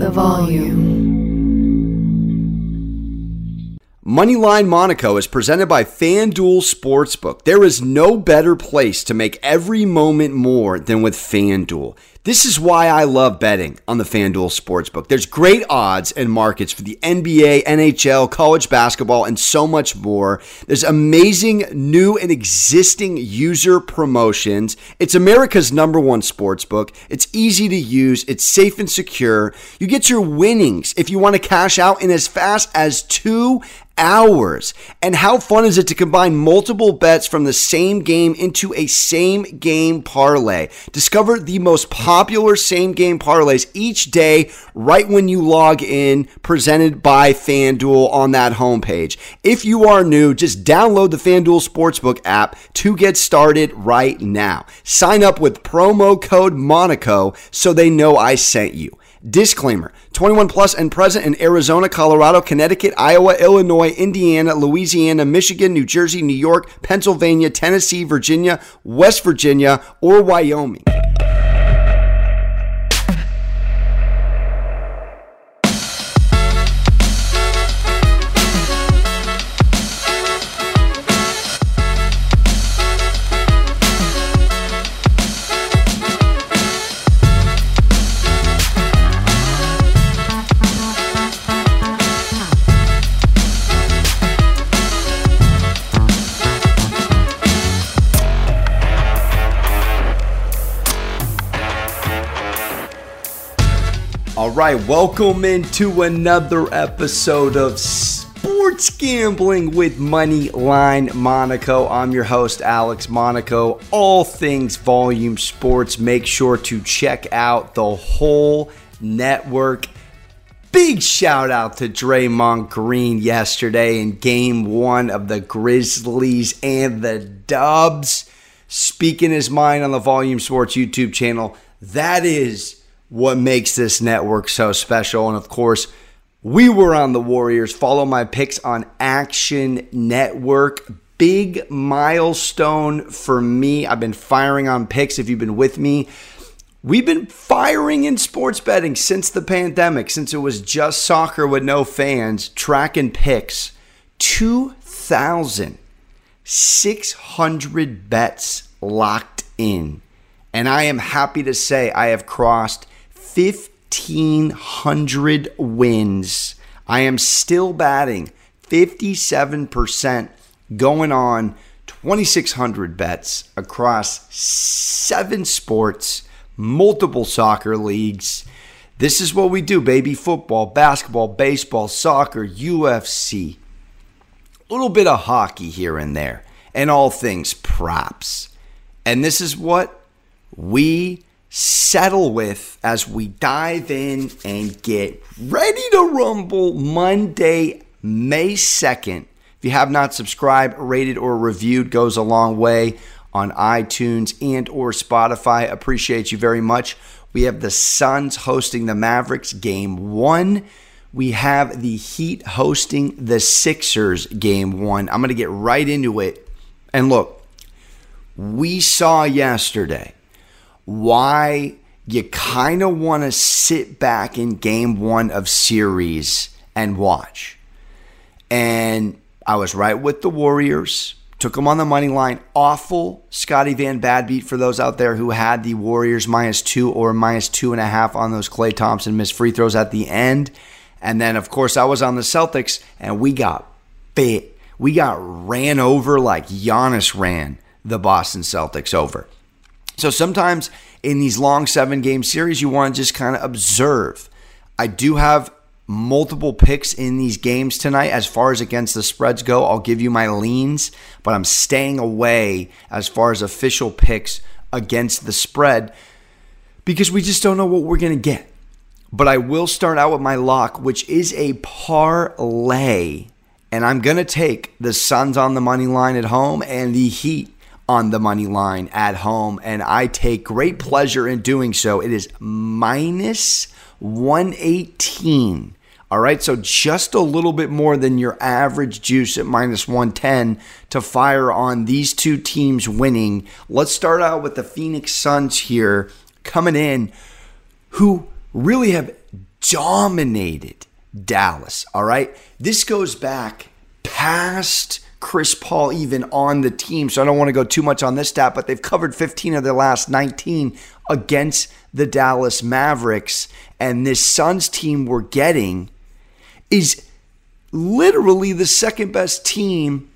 the volume. Moneyline Monaco is presented by FanDuel Sportsbook. There is no better place to make every moment more than with FanDuel. This is why I love betting on the FanDuel Sportsbook. There's great odds and markets for the NBA, NHL, college basketball, and so much more. There's amazing new and existing user promotions. It's America's number one sportsbook. It's easy to use, it's safe and secure. You get your winnings if you want to cash out in as fast as two hours. And how fun is it to combine multiple bets from the same game into a same game parlay? Discover the most popular same game parlays each day right when you log in, presented by FanDuel on that homepage. If you are new, just download the FanDuel Sportsbook app to get started right now. Sign up with promo code Monaco so they know I sent you. Disclaimer 21 plus and present in Arizona, Colorado, Connecticut, Iowa, Illinois, Indiana, Louisiana, Michigan, New Jersey, New York, Pennsylvania, Tennessee, Virginia, West Virginia, or Wyoming. Right, welcome into another episode of Sports Gambling with Moneyline Monaco. I'm your host, Alex Monaco. All things volume sports. Make sure to check out the whole network. Big shout out to Draymond Green yesterday in game one of the Grizzlies and the Dubs. Speaking his mind on the Volume Sports YouTube channel. That is what makes this network so special. And of course, we were on the Warriors. Follow my picks on Action Network. Big milestone for me. I've been firing on picks if you've been with me. We've been firing in sports betting since the pandemic, since it was just soccer with no fans, tracking picks. 2,600 bets locked in. And I am happy to say I have crossed 1,500 wins. I am still batting 57% going on 2,600 bets across seven sports, multiple soccer leagues. This is what we do, baby. Football, basketball, baseball, soccer, UFC, a little bit of hockey here and there, and all things props. And this is what we settle with as we dive in and get ready to rumble Monday, May 2nd. If you have not subscribed, rated, or reviewed, goes a long way on iTunes and or Spotify. Appreciate you very much. We have the Suns hosting the Mavericks game 1. We have the Heat hosting the Sixers game 1. I'm going to get right into it. And look, we saw yesterday why you kind of want to sit back in game one of series and watch. And I was right with the Warriors. Took them on the money line. Awful Scotty Van Bad beat for those out there who had the Warriors minus two or minus two and a half on those Klay Thompson missed free throws at the end. And then, of course, I was on the Celtics and we got bit. We got ran over like Giannis ran the Boston Celtics over. So sometimes in these long seven game series, you want to just kind of observe. I do have multiple picks in these games tonight as far as against the spreads go. I'll give you my leans, but I'm staying away as far as official picks against the spread because we just don't know what we're going to get. But I will start out with my lock, which is a parlay. And I'm going to take the Suns on the money line at home and the Heat on the money line at home, and I take great pleasure in doing so. It is minus 118. All right, so just a little bit more than your average juice at minus 110 to fire on these two teams winning. Let's start out with the Phoenix Suns here coming in, who really have dominated Dallas. All right. This goes back past Chris Paul even on the team. So I don't want to go too much on this stat, but they've covered 15 of their last 19 against the Dallas Mavericks. And this Suns team we're getting is literally the second best team.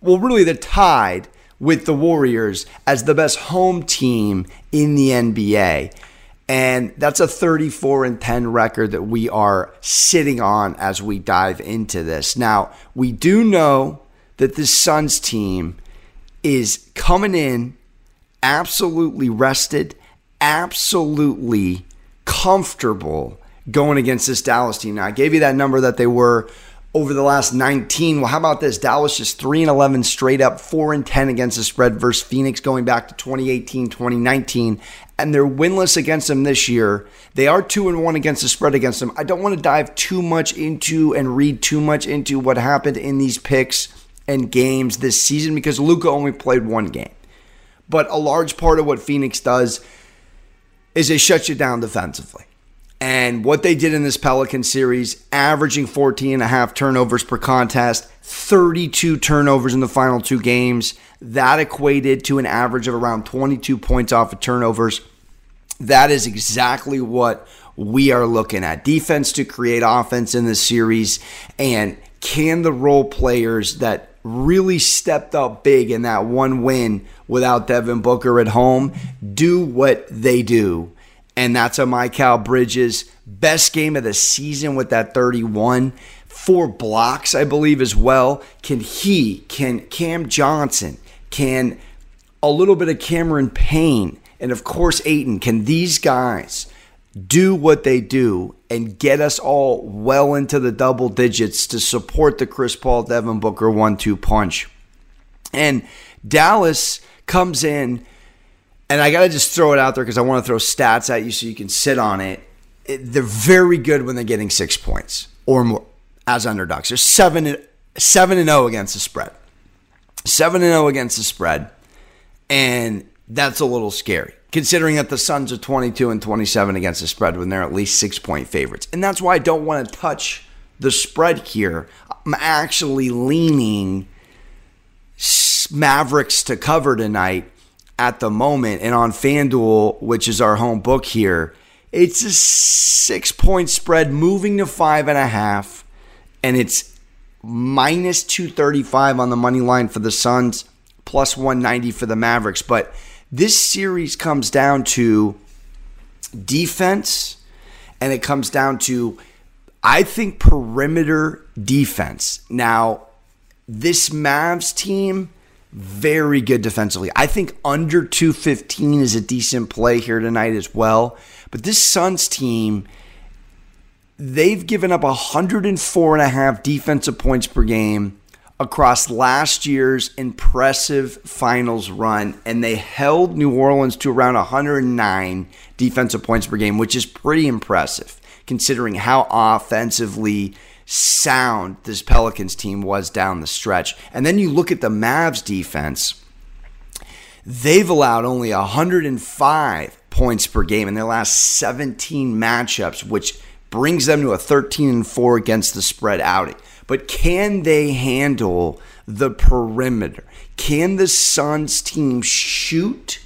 Well, really, they're tied with the Warriors as the best home team in the NBA. And that's a 34 and 10 record that we are sitting on as we dive into this. Now, we do know that this Suns team is coming in absolutely rested, absolutely comfortable going against this Dallas team. Now, I gave you that number that they were over the last 19. Well, how about this? Dallas just 3 and 11 straight up, 4 and 10 against the spread versus Phoenix going back to 2018, 2019 and they're winless against them this year. They are 2 and 1 against the spread against them. I don't want to dive too much into and read too much into what happened in these picks and games this season because Luka only played one game. But a large part of what Phoenix does is they shut you down defensively. And what they did in this Pelican series, averaging 14 and a half turnovers per contest, 32 turnovers in the final two games. That equated to an average of around 22 points off of turnovers. That is exactly what we are looking at. Defense to create offense in this series. And can the role players that really stepped up big in that one win without Devin Booker at home do what they do? and that's a Mikal Bridges best game of the season with that 31. Four blocks, I believe, as well. Can he, can Cam Johnson, can a little bit of Cameron Payne, and of course Ayton, can these guys do what they do and get us all well into the double digits to support the Chris Paul Devin Booker one two punch? And Dallas comes in and I got to just throw it out there because I want to throw stats at you so you can sit on it. it. They're very good when they're getting six points or more as underdogs. They're seven seven and zero oh against the spread. Seven and zero oh against the spread, and that's a little scary considering that the Suns are 22 and 27 against the spread when they're at least six point favorites. And that's why I don't want to touch the spread here. I'm actually leaning Mavericks to cover tonight at the moment. And on FanDuel, which is our home book here, it's a six point spread moving to five and a half. And it's minus 235 on the money line for the Suns, plus 190 for the Mavericks. But this series comes down to defense and it comes down to, I think, perimeter defense. Now, this Mavs team very good defensively. I think under 215 is a decent play here tonight as well. But this Suns team, they've given up 104 and a half defensive points per game across last year's impressive finals run, and they held New Orleans to around 109 defensive points per game, which is pretty impressive considering how offensively sound this Pelicans team was down the stretch. And then you look at the Mavs defense, they've allowed only 105 points per game in their last 17 matchups, which brings them to a 13 and 4 against the spread outing. But can they handle the perimeter? Can the Suns team shoot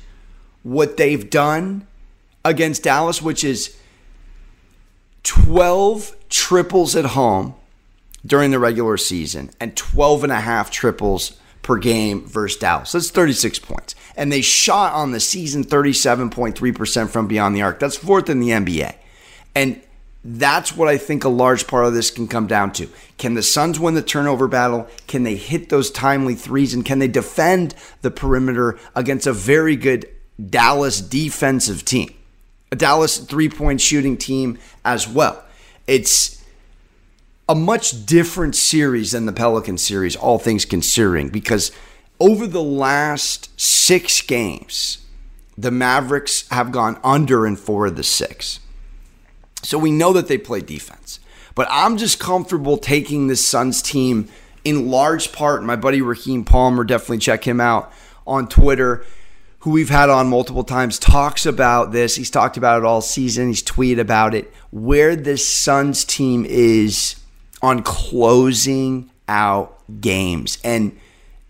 what they've done against Dallas, which is 12 triples at home during the regular season and 12 and a half triples per game versus Dallas. That's 36 points. And they shot on the season 37.3% from beyond the arc. That's fourth in the NBA. And that's what I think a large part of this can come down to. Can the Suns win the turnover battle? Can they hit those timely threes? And can they defend the perimeter against a very good Dallas defensive team? A Dallas three point shooting team as well. It's a much different series than the Pelican series, all things considering, because over the last six games, the Mavericks have gone under in four of the six. So we know that they play defense. But I'm just comfortable taking this Suns team in large part. My buddy Raheem Palmer, definitely check him out on Twitter who we've had on multiple times, talks about this. He's talked about it all season. He's tweeted about it. Where this Suns team is on closing out games. And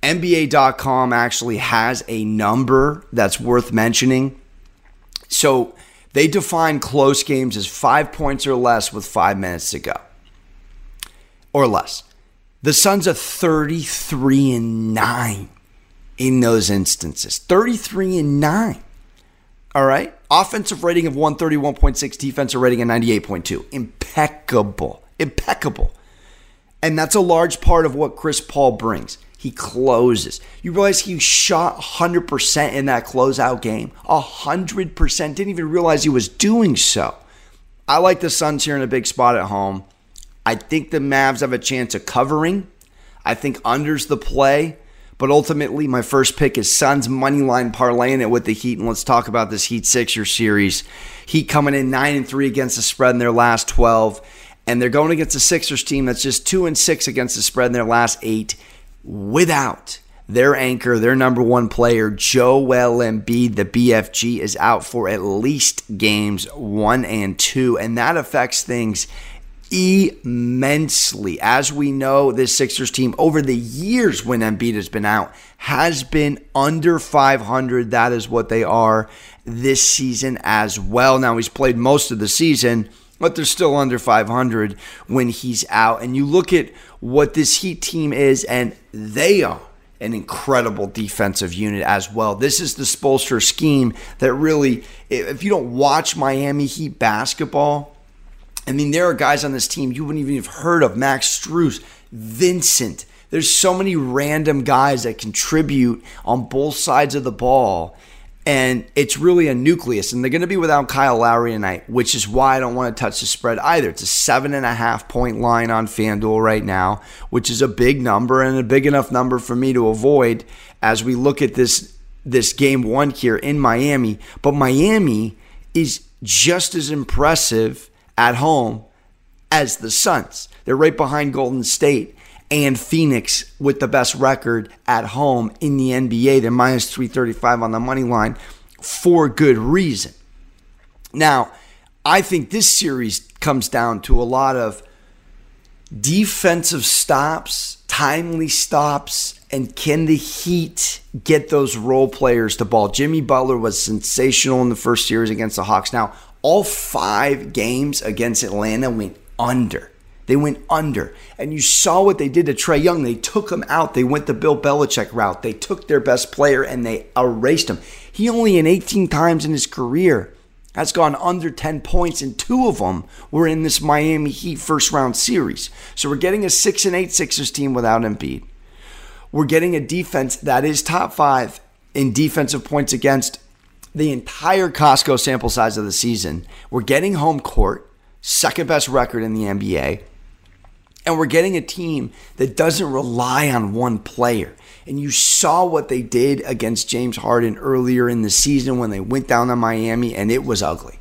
NBA.com actually has a number that's worth mentioning. So they define close games as five points or less with five minutes to go, or less. The Suns are 33 and 9 in those instances. 33 and 9. All right. Offensive rating of 131.6, defensive rating of 98.2. Impeccable. Impeccable. And that's a large part of what Chris Paul brings. He closes. You realize he shot 100% in that closeout game. 100%. Didn't even realize he was doing so. I like the Suns here in a big spot at home. I think the Mavs have a chance of covering. I think unders the play. But ultimately, my first pick is Suns money line parlaying it with the Heat. And let's talk about this Heat Sixer series. Heat coming in nine and three against the spread in their last twelve, and they're going against a Sixers team that's just two and six against the spread in their last eight, without their anchor, their number one player, Joel Embiid, the BFG, is out for at least games one and two, and that affects things immensely. As we know, this Sixers team over the years when Embiid has been out has been under 500. That is what they are this season as well. Now, he's played most of the season, but they're still under 500 when he's out. And you look at what this Heat team is, and they are an incredible defensive unit as well. This is the Spoelstra scheme that really, if you don't watch Miami Heat basketball, I mean, there are guys on this team you wouldn't even have heard of Max Strus, Vincent. There's so many random guys that contribute on both sides of the ball. And it's really a nucleus. And they're going to be without Kyle Lowry tonight, which is why I don't want to touch the spread either. It's a seven and a half point line on FanDuel right now, which is a big number and a big enough number for me to avoid as we look at this this game one here in Miami. But Miami is just as impressive at home as the Suns. They're right behind Golden State and Phoenix with the best record at home in the NBA. They're minus 335 on the money line for good reason. Now, I think this series comes down to a lot of defensive stops, timely stops, and can the Heat get those role players the ball? Jimmy Butler was sensational in the first series against the Hawks. Now, all five games against Atlanta went under. They went under. And you saw what they did to Trae Young. They took him out. They went the Bill Belichick route. They took their best player and they erased him. He only in 18 times in his career has gone under 10 points, and two of them were in this Miami Heat first round series. So we're getting a 6 and 8 Sixers team without Embiid. We're getting a defense that is top five in defensive points against the entire Costco sample size of the season. We're getting home court, second best record in the NBA. And we're getting a team that doesn't rely on one player. And you saw what they did against James Harden earlier in the season when they went down to Miami, and it was ugly.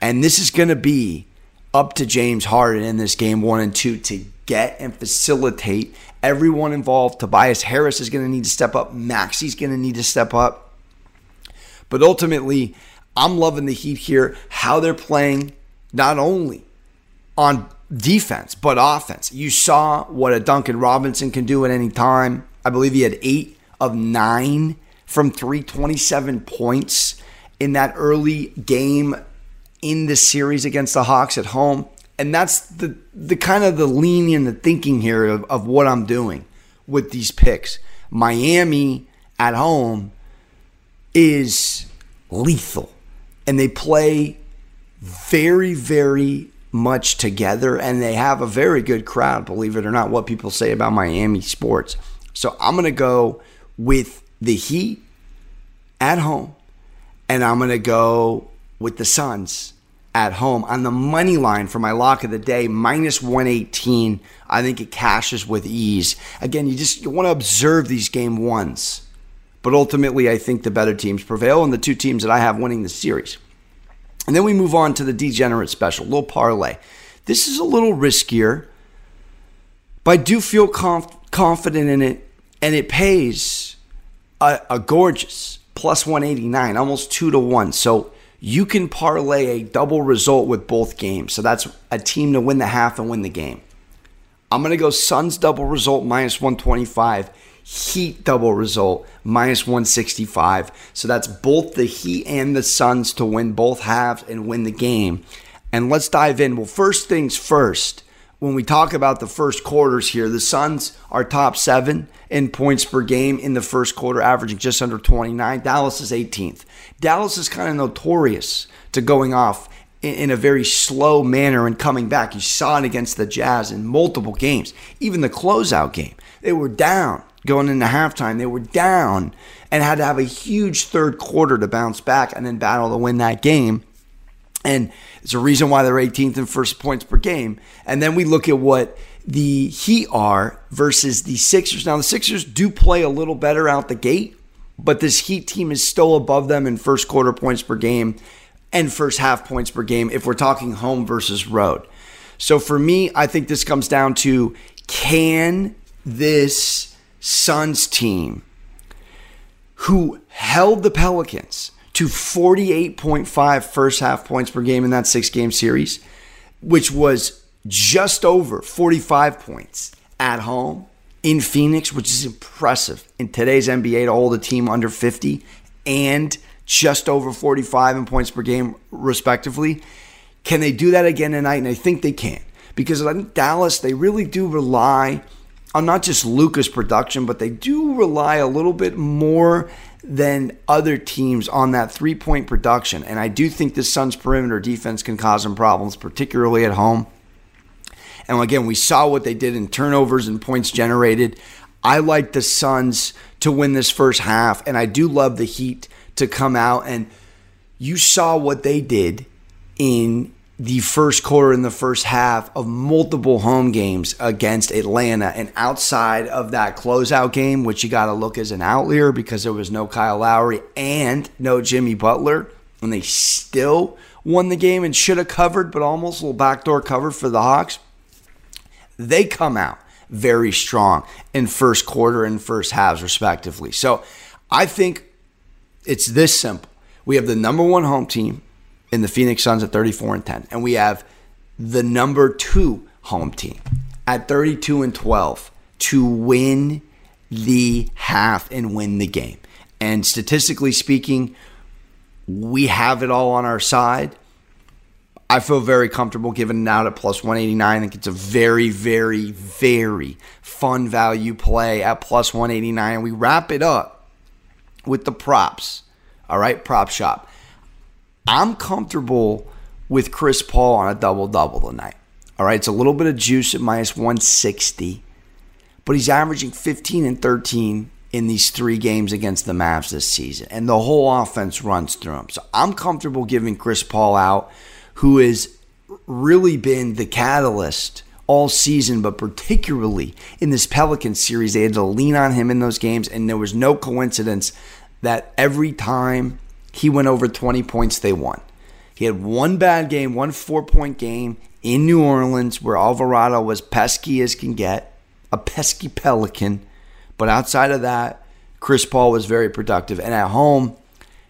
And this is going to be up to James Harden in this game one and two to get and facilitate everyone involved. Tobias Harris is going to need to step up. Maxey's going to need to step up. But ultimately, I'm loving the Heat here, how they're playing, not only on defense, but offense. You saw what a Duncan Robinson can do at any time. I believe he had eight of nine from 327 points in that early game in the series against the Hawks at home. And that's the the kind of the lean the thinking here of, of what I'm doing with these picks. Miami at home is lethal. And they play very, very much together and they have a very good crowd, believe it or not, what people say about Miami sports. So I'm going to go with the Heat at home and I'm going to go with the Suns at home on the money line for my lock of the day minus 118 i think it cashes with ease again you just you want to observe these game ones but ultimately, I think the better teams prevail and the two teams that I have winning the series. And then we move on to the degenerate special, little parlay. This is a little riskier, but I do feel conf- confident in it, and it pays a, a gorgeous plus 189, almost two to one. So you can parlay a double result with both games. So that's a team to win the half and win the game. I'm going to go Suns double result minus 125, Heat double result minus 165. So that's both the Heat and the Suns to win both halves and win the game. And let's dive in. Well, first things first, when we talk about the first quarters here, the Suns are top seven in points per game in the first quarter, averaging just under 29. Dallas is 18th. Dallas is kind of notorious to going off in a very slow manner and coming back. You saw it against the Jazz in multiple games, even the closeout game. They were down going into halftime. They were down and had to have a huge third quarter to bounce back and then battle to win that game. And it's a reason why they're 18th in first points per game. And then we look at what the Heat are versus the Sixers. Now, the Sixers do play a little better out the gate, but this Heat team is still above them in first quarter points per game and first half points per game if we're talking home versus road. So for me, I think this comes down to can this Suns team who held the Pelicans to 48.5 first half points per game in that six game series, which was just over 45 points at home in Phoenix, which is impressive in today's NBA to hold a team under 50 and just over 45 in points per game, respectively. Can they do that again tonight? And I think they can because I think Dallas, they really do rely on not just Luka's production, but they do rely a little bit more than other teams on that three point production. And I do think the Suns' perimeter defense can cause them problems, particularly at home. And again, we saw what they did in turnovers and points generated. I like the Suns to win this first half, and I do love the Heat to come out and you saw what they did in the first quarter in the first half of multiple home games against Atlanta. And outside of that closeout game, which you got to look as an outlier because there was no Kyle Lowry and no Jimmy Butler, and they still won the game and should have covered, but almost a little backdoor cover for the Hawks. They come out very strong in first quarter and first halves, respectively. So I think it's this simple. We have the number one home team the Phoenix Suns at 34 and 10, and we have the number two home team at 32 and 12 to win the half and win the game. And statistically speaking, we have it all on our side. I feel very comfortable giving it out at plus 189. I think it's a very, very, very fun value play at plus 189. We wrap it up with the props. All right, prop shop. I'm comfortable with Chris Paul on a double double tonight. All right, it's a little bit of juice at minus 160, but he's averaging 15 and 13 in these three games against the Mavs this season, and the whole offense runs through him. So I'm comfortable giving Chris Paul out, who has really been the catalyst all season, but particularly in this Pelican series, they had to lean on him in those games, and there was no coincidence that every time he went over 20 points, they won. He had one bad game, one four point game in New Orleans where Alvarado was pesky as can get, a pesky Pelican. But outside of that, Chris Paul was very productive. And at home,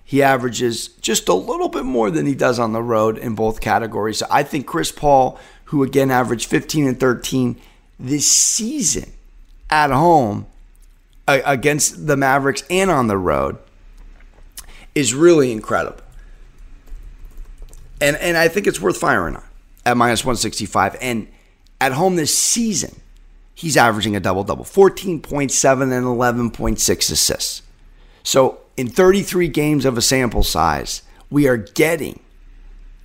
he averages just a little bit more than he does on the road in both categories. So I think Chris Paul who again averaged 15 and 13 this season at home against the Mavericks and on the road, is really incredible. And and I think it's worth firing on at minus 165. And at home this season, he's averaging a double double 14.7 and 11.6 assists. So in 33 games of a sample size, we are getting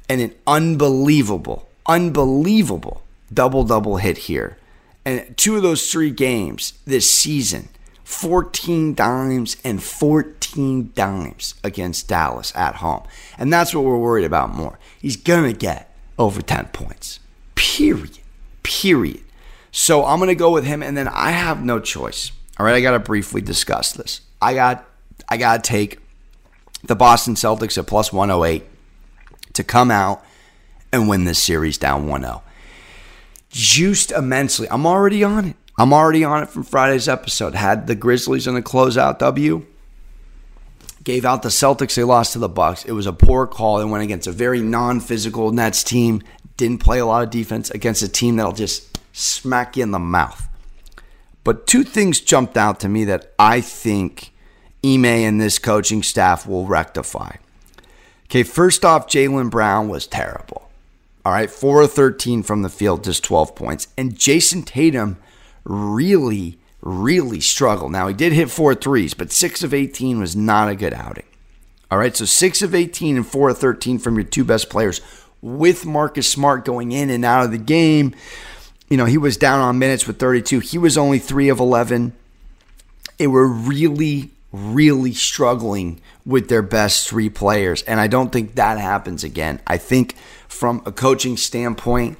an, an unbelievable unbelievable double double hit here. And two of those three games this season, 14 dimes and 14 dimes against Dallas at home. And that's what we're worried about more. He's going to get over 10 points. Period. Period. So I'm going to go with him and then I have no choice. All right, I got to briefly discuss this. I got I got to take the Boston Celtics at plus 108 to come out and win this series down 1 0. Juiced immensely. I'm already on it. I'm already on it from Friday's episode. Had the Grizzlies in the closeout W. gave out the Celtics. They lost to the Bucks. It was a poor call. They went against a very non-physical Nets team. Didn't play a lot of defense against a team that'll just smack you in the mouth. But two things jumped out to me that I think Ime and this coaching staff will rectify. Okay, first off, Jaylen Brown was terrible. All right, 4 of 13 from the field, just 12 points. And Jayson Tatum really, really struggled. Now, he did hit four threes, but 6 of 18 was not a good outing. All right, so 6 of 18 and 4 of 13 from your two best players with Marcus Smart going in and out of the game. You know, he was down on minutes with 32. He was only 3 of 11. They were really, really struggling with their best three players. And I don't think that happens again. I think from a coaching standpoint,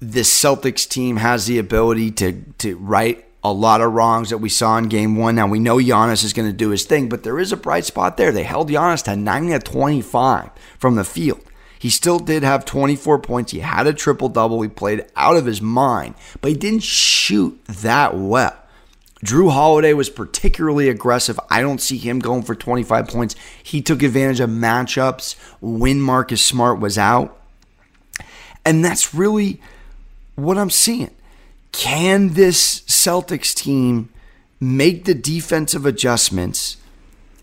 this Celtics team has the ability to to right a lot of wrongs that we saw in game one. Now we know Giannis is going to do his thing, but there is a bright spot there. They held Giannis to 9 of 25 from the field. He still did have 24 points. He had a triple double. He played out of his mind, but he didn't shoot that well. Jrue Holiday was particularly aggressive. I don't see him going for 25 points. He took advantage of matchups when Marcus Smart was out. And that's really what I'm seeing. Can this Celtics team make the defensive adjustments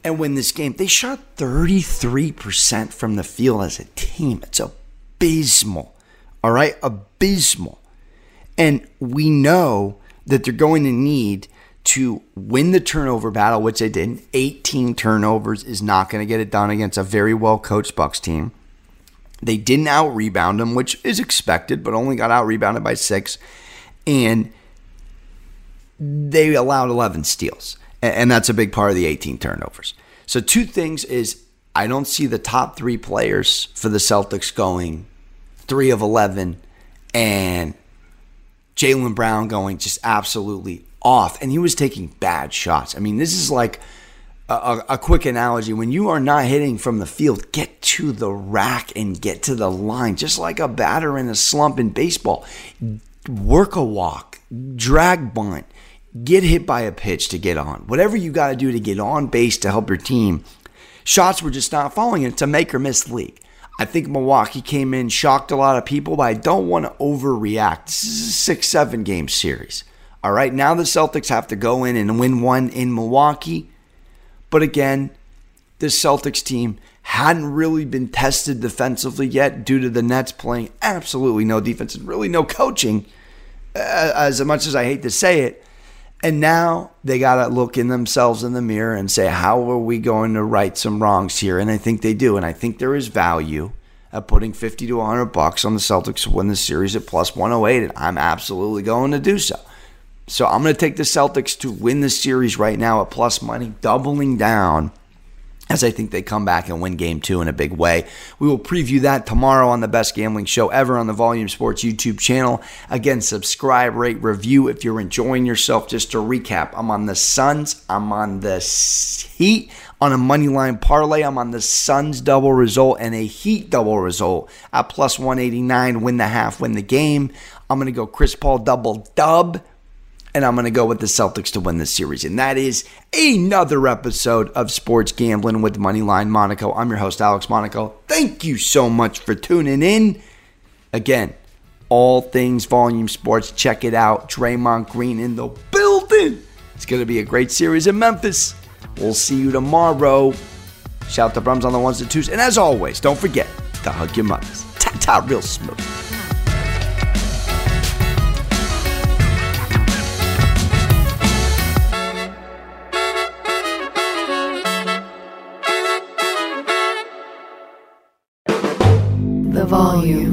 and win this game? They shot 33% from the field as a team. It's abysmal. All right? Abysmal. And we know that they're going to need to win the turnover battle, which they did. 18 turnovers is not going to get it done against a very well coached Bucks team. They didn't out rebound them, which is expected, but only got out rebounded by six. And they allowed 11 steals. And that's a big part of the 18 turnovers. So, two things is I don't see the top three players for the Celtics going three of 11 and Jaylen Brown going just absolutely off. And he was taking bad shots. I mean, this is like a, a, quick analogy when you are not hitting from the field, get to the rack and get to the line, just like a batter in a slump in baseball. Work a walk, drag bunt, get hit by a pitch to get on. Whatever you got to do to get on base to help your team. Shots were just not falling. It's a make or miss league. I think Milwaukee came in, shocked a lot of people, but I don't want to overreact. This is a six, seven game series. All right, now the Celtics have to go in and win one in Milwaukee but again, this Celtics team hadn't really been tested defensively yet due to the Nets playing absolutely no defense and really no coaching, uh, as much as I hate to say it. And now they got to look in themselves in the mirror and say, how are we going to right some wrongs here? And I think they do. And I think there is value at putting 50 to 100 bucks on the Celtics to win the series at plus 108. And I'm absolutely going to do so. So I'm going to take the Celtics to win the series right now at plus money, doubling down as I think they come back and win game two in a big way. We will preview that tomorrow on the best gambling show ever on the Volume Sports YouTube channel. Again, subscribe, rate, review if you're enjoying yourself. Just to recap, I'm on the Suns, I'm on the Heat on a money line parlay. I'm on the Suns double result and a Heat double result at plus 189. Win the half, win the game. I'm going to go Chris Paul double dub and I'm going to go with the Celtics to win this series. And that is another episode of Sports Gambling with Moneyline Monaco. I'm your host, Alex Monaco. Thank you so much for tuning in. Again, all things volume sports. Check it out. Draymond Green in the building. It's going to be a great series in Memphis. We'll see you tomorrow. Shout to Brums on the ones and twos. And as always, don't forget to hug your mothers. Ta ta, real smooth. Volume.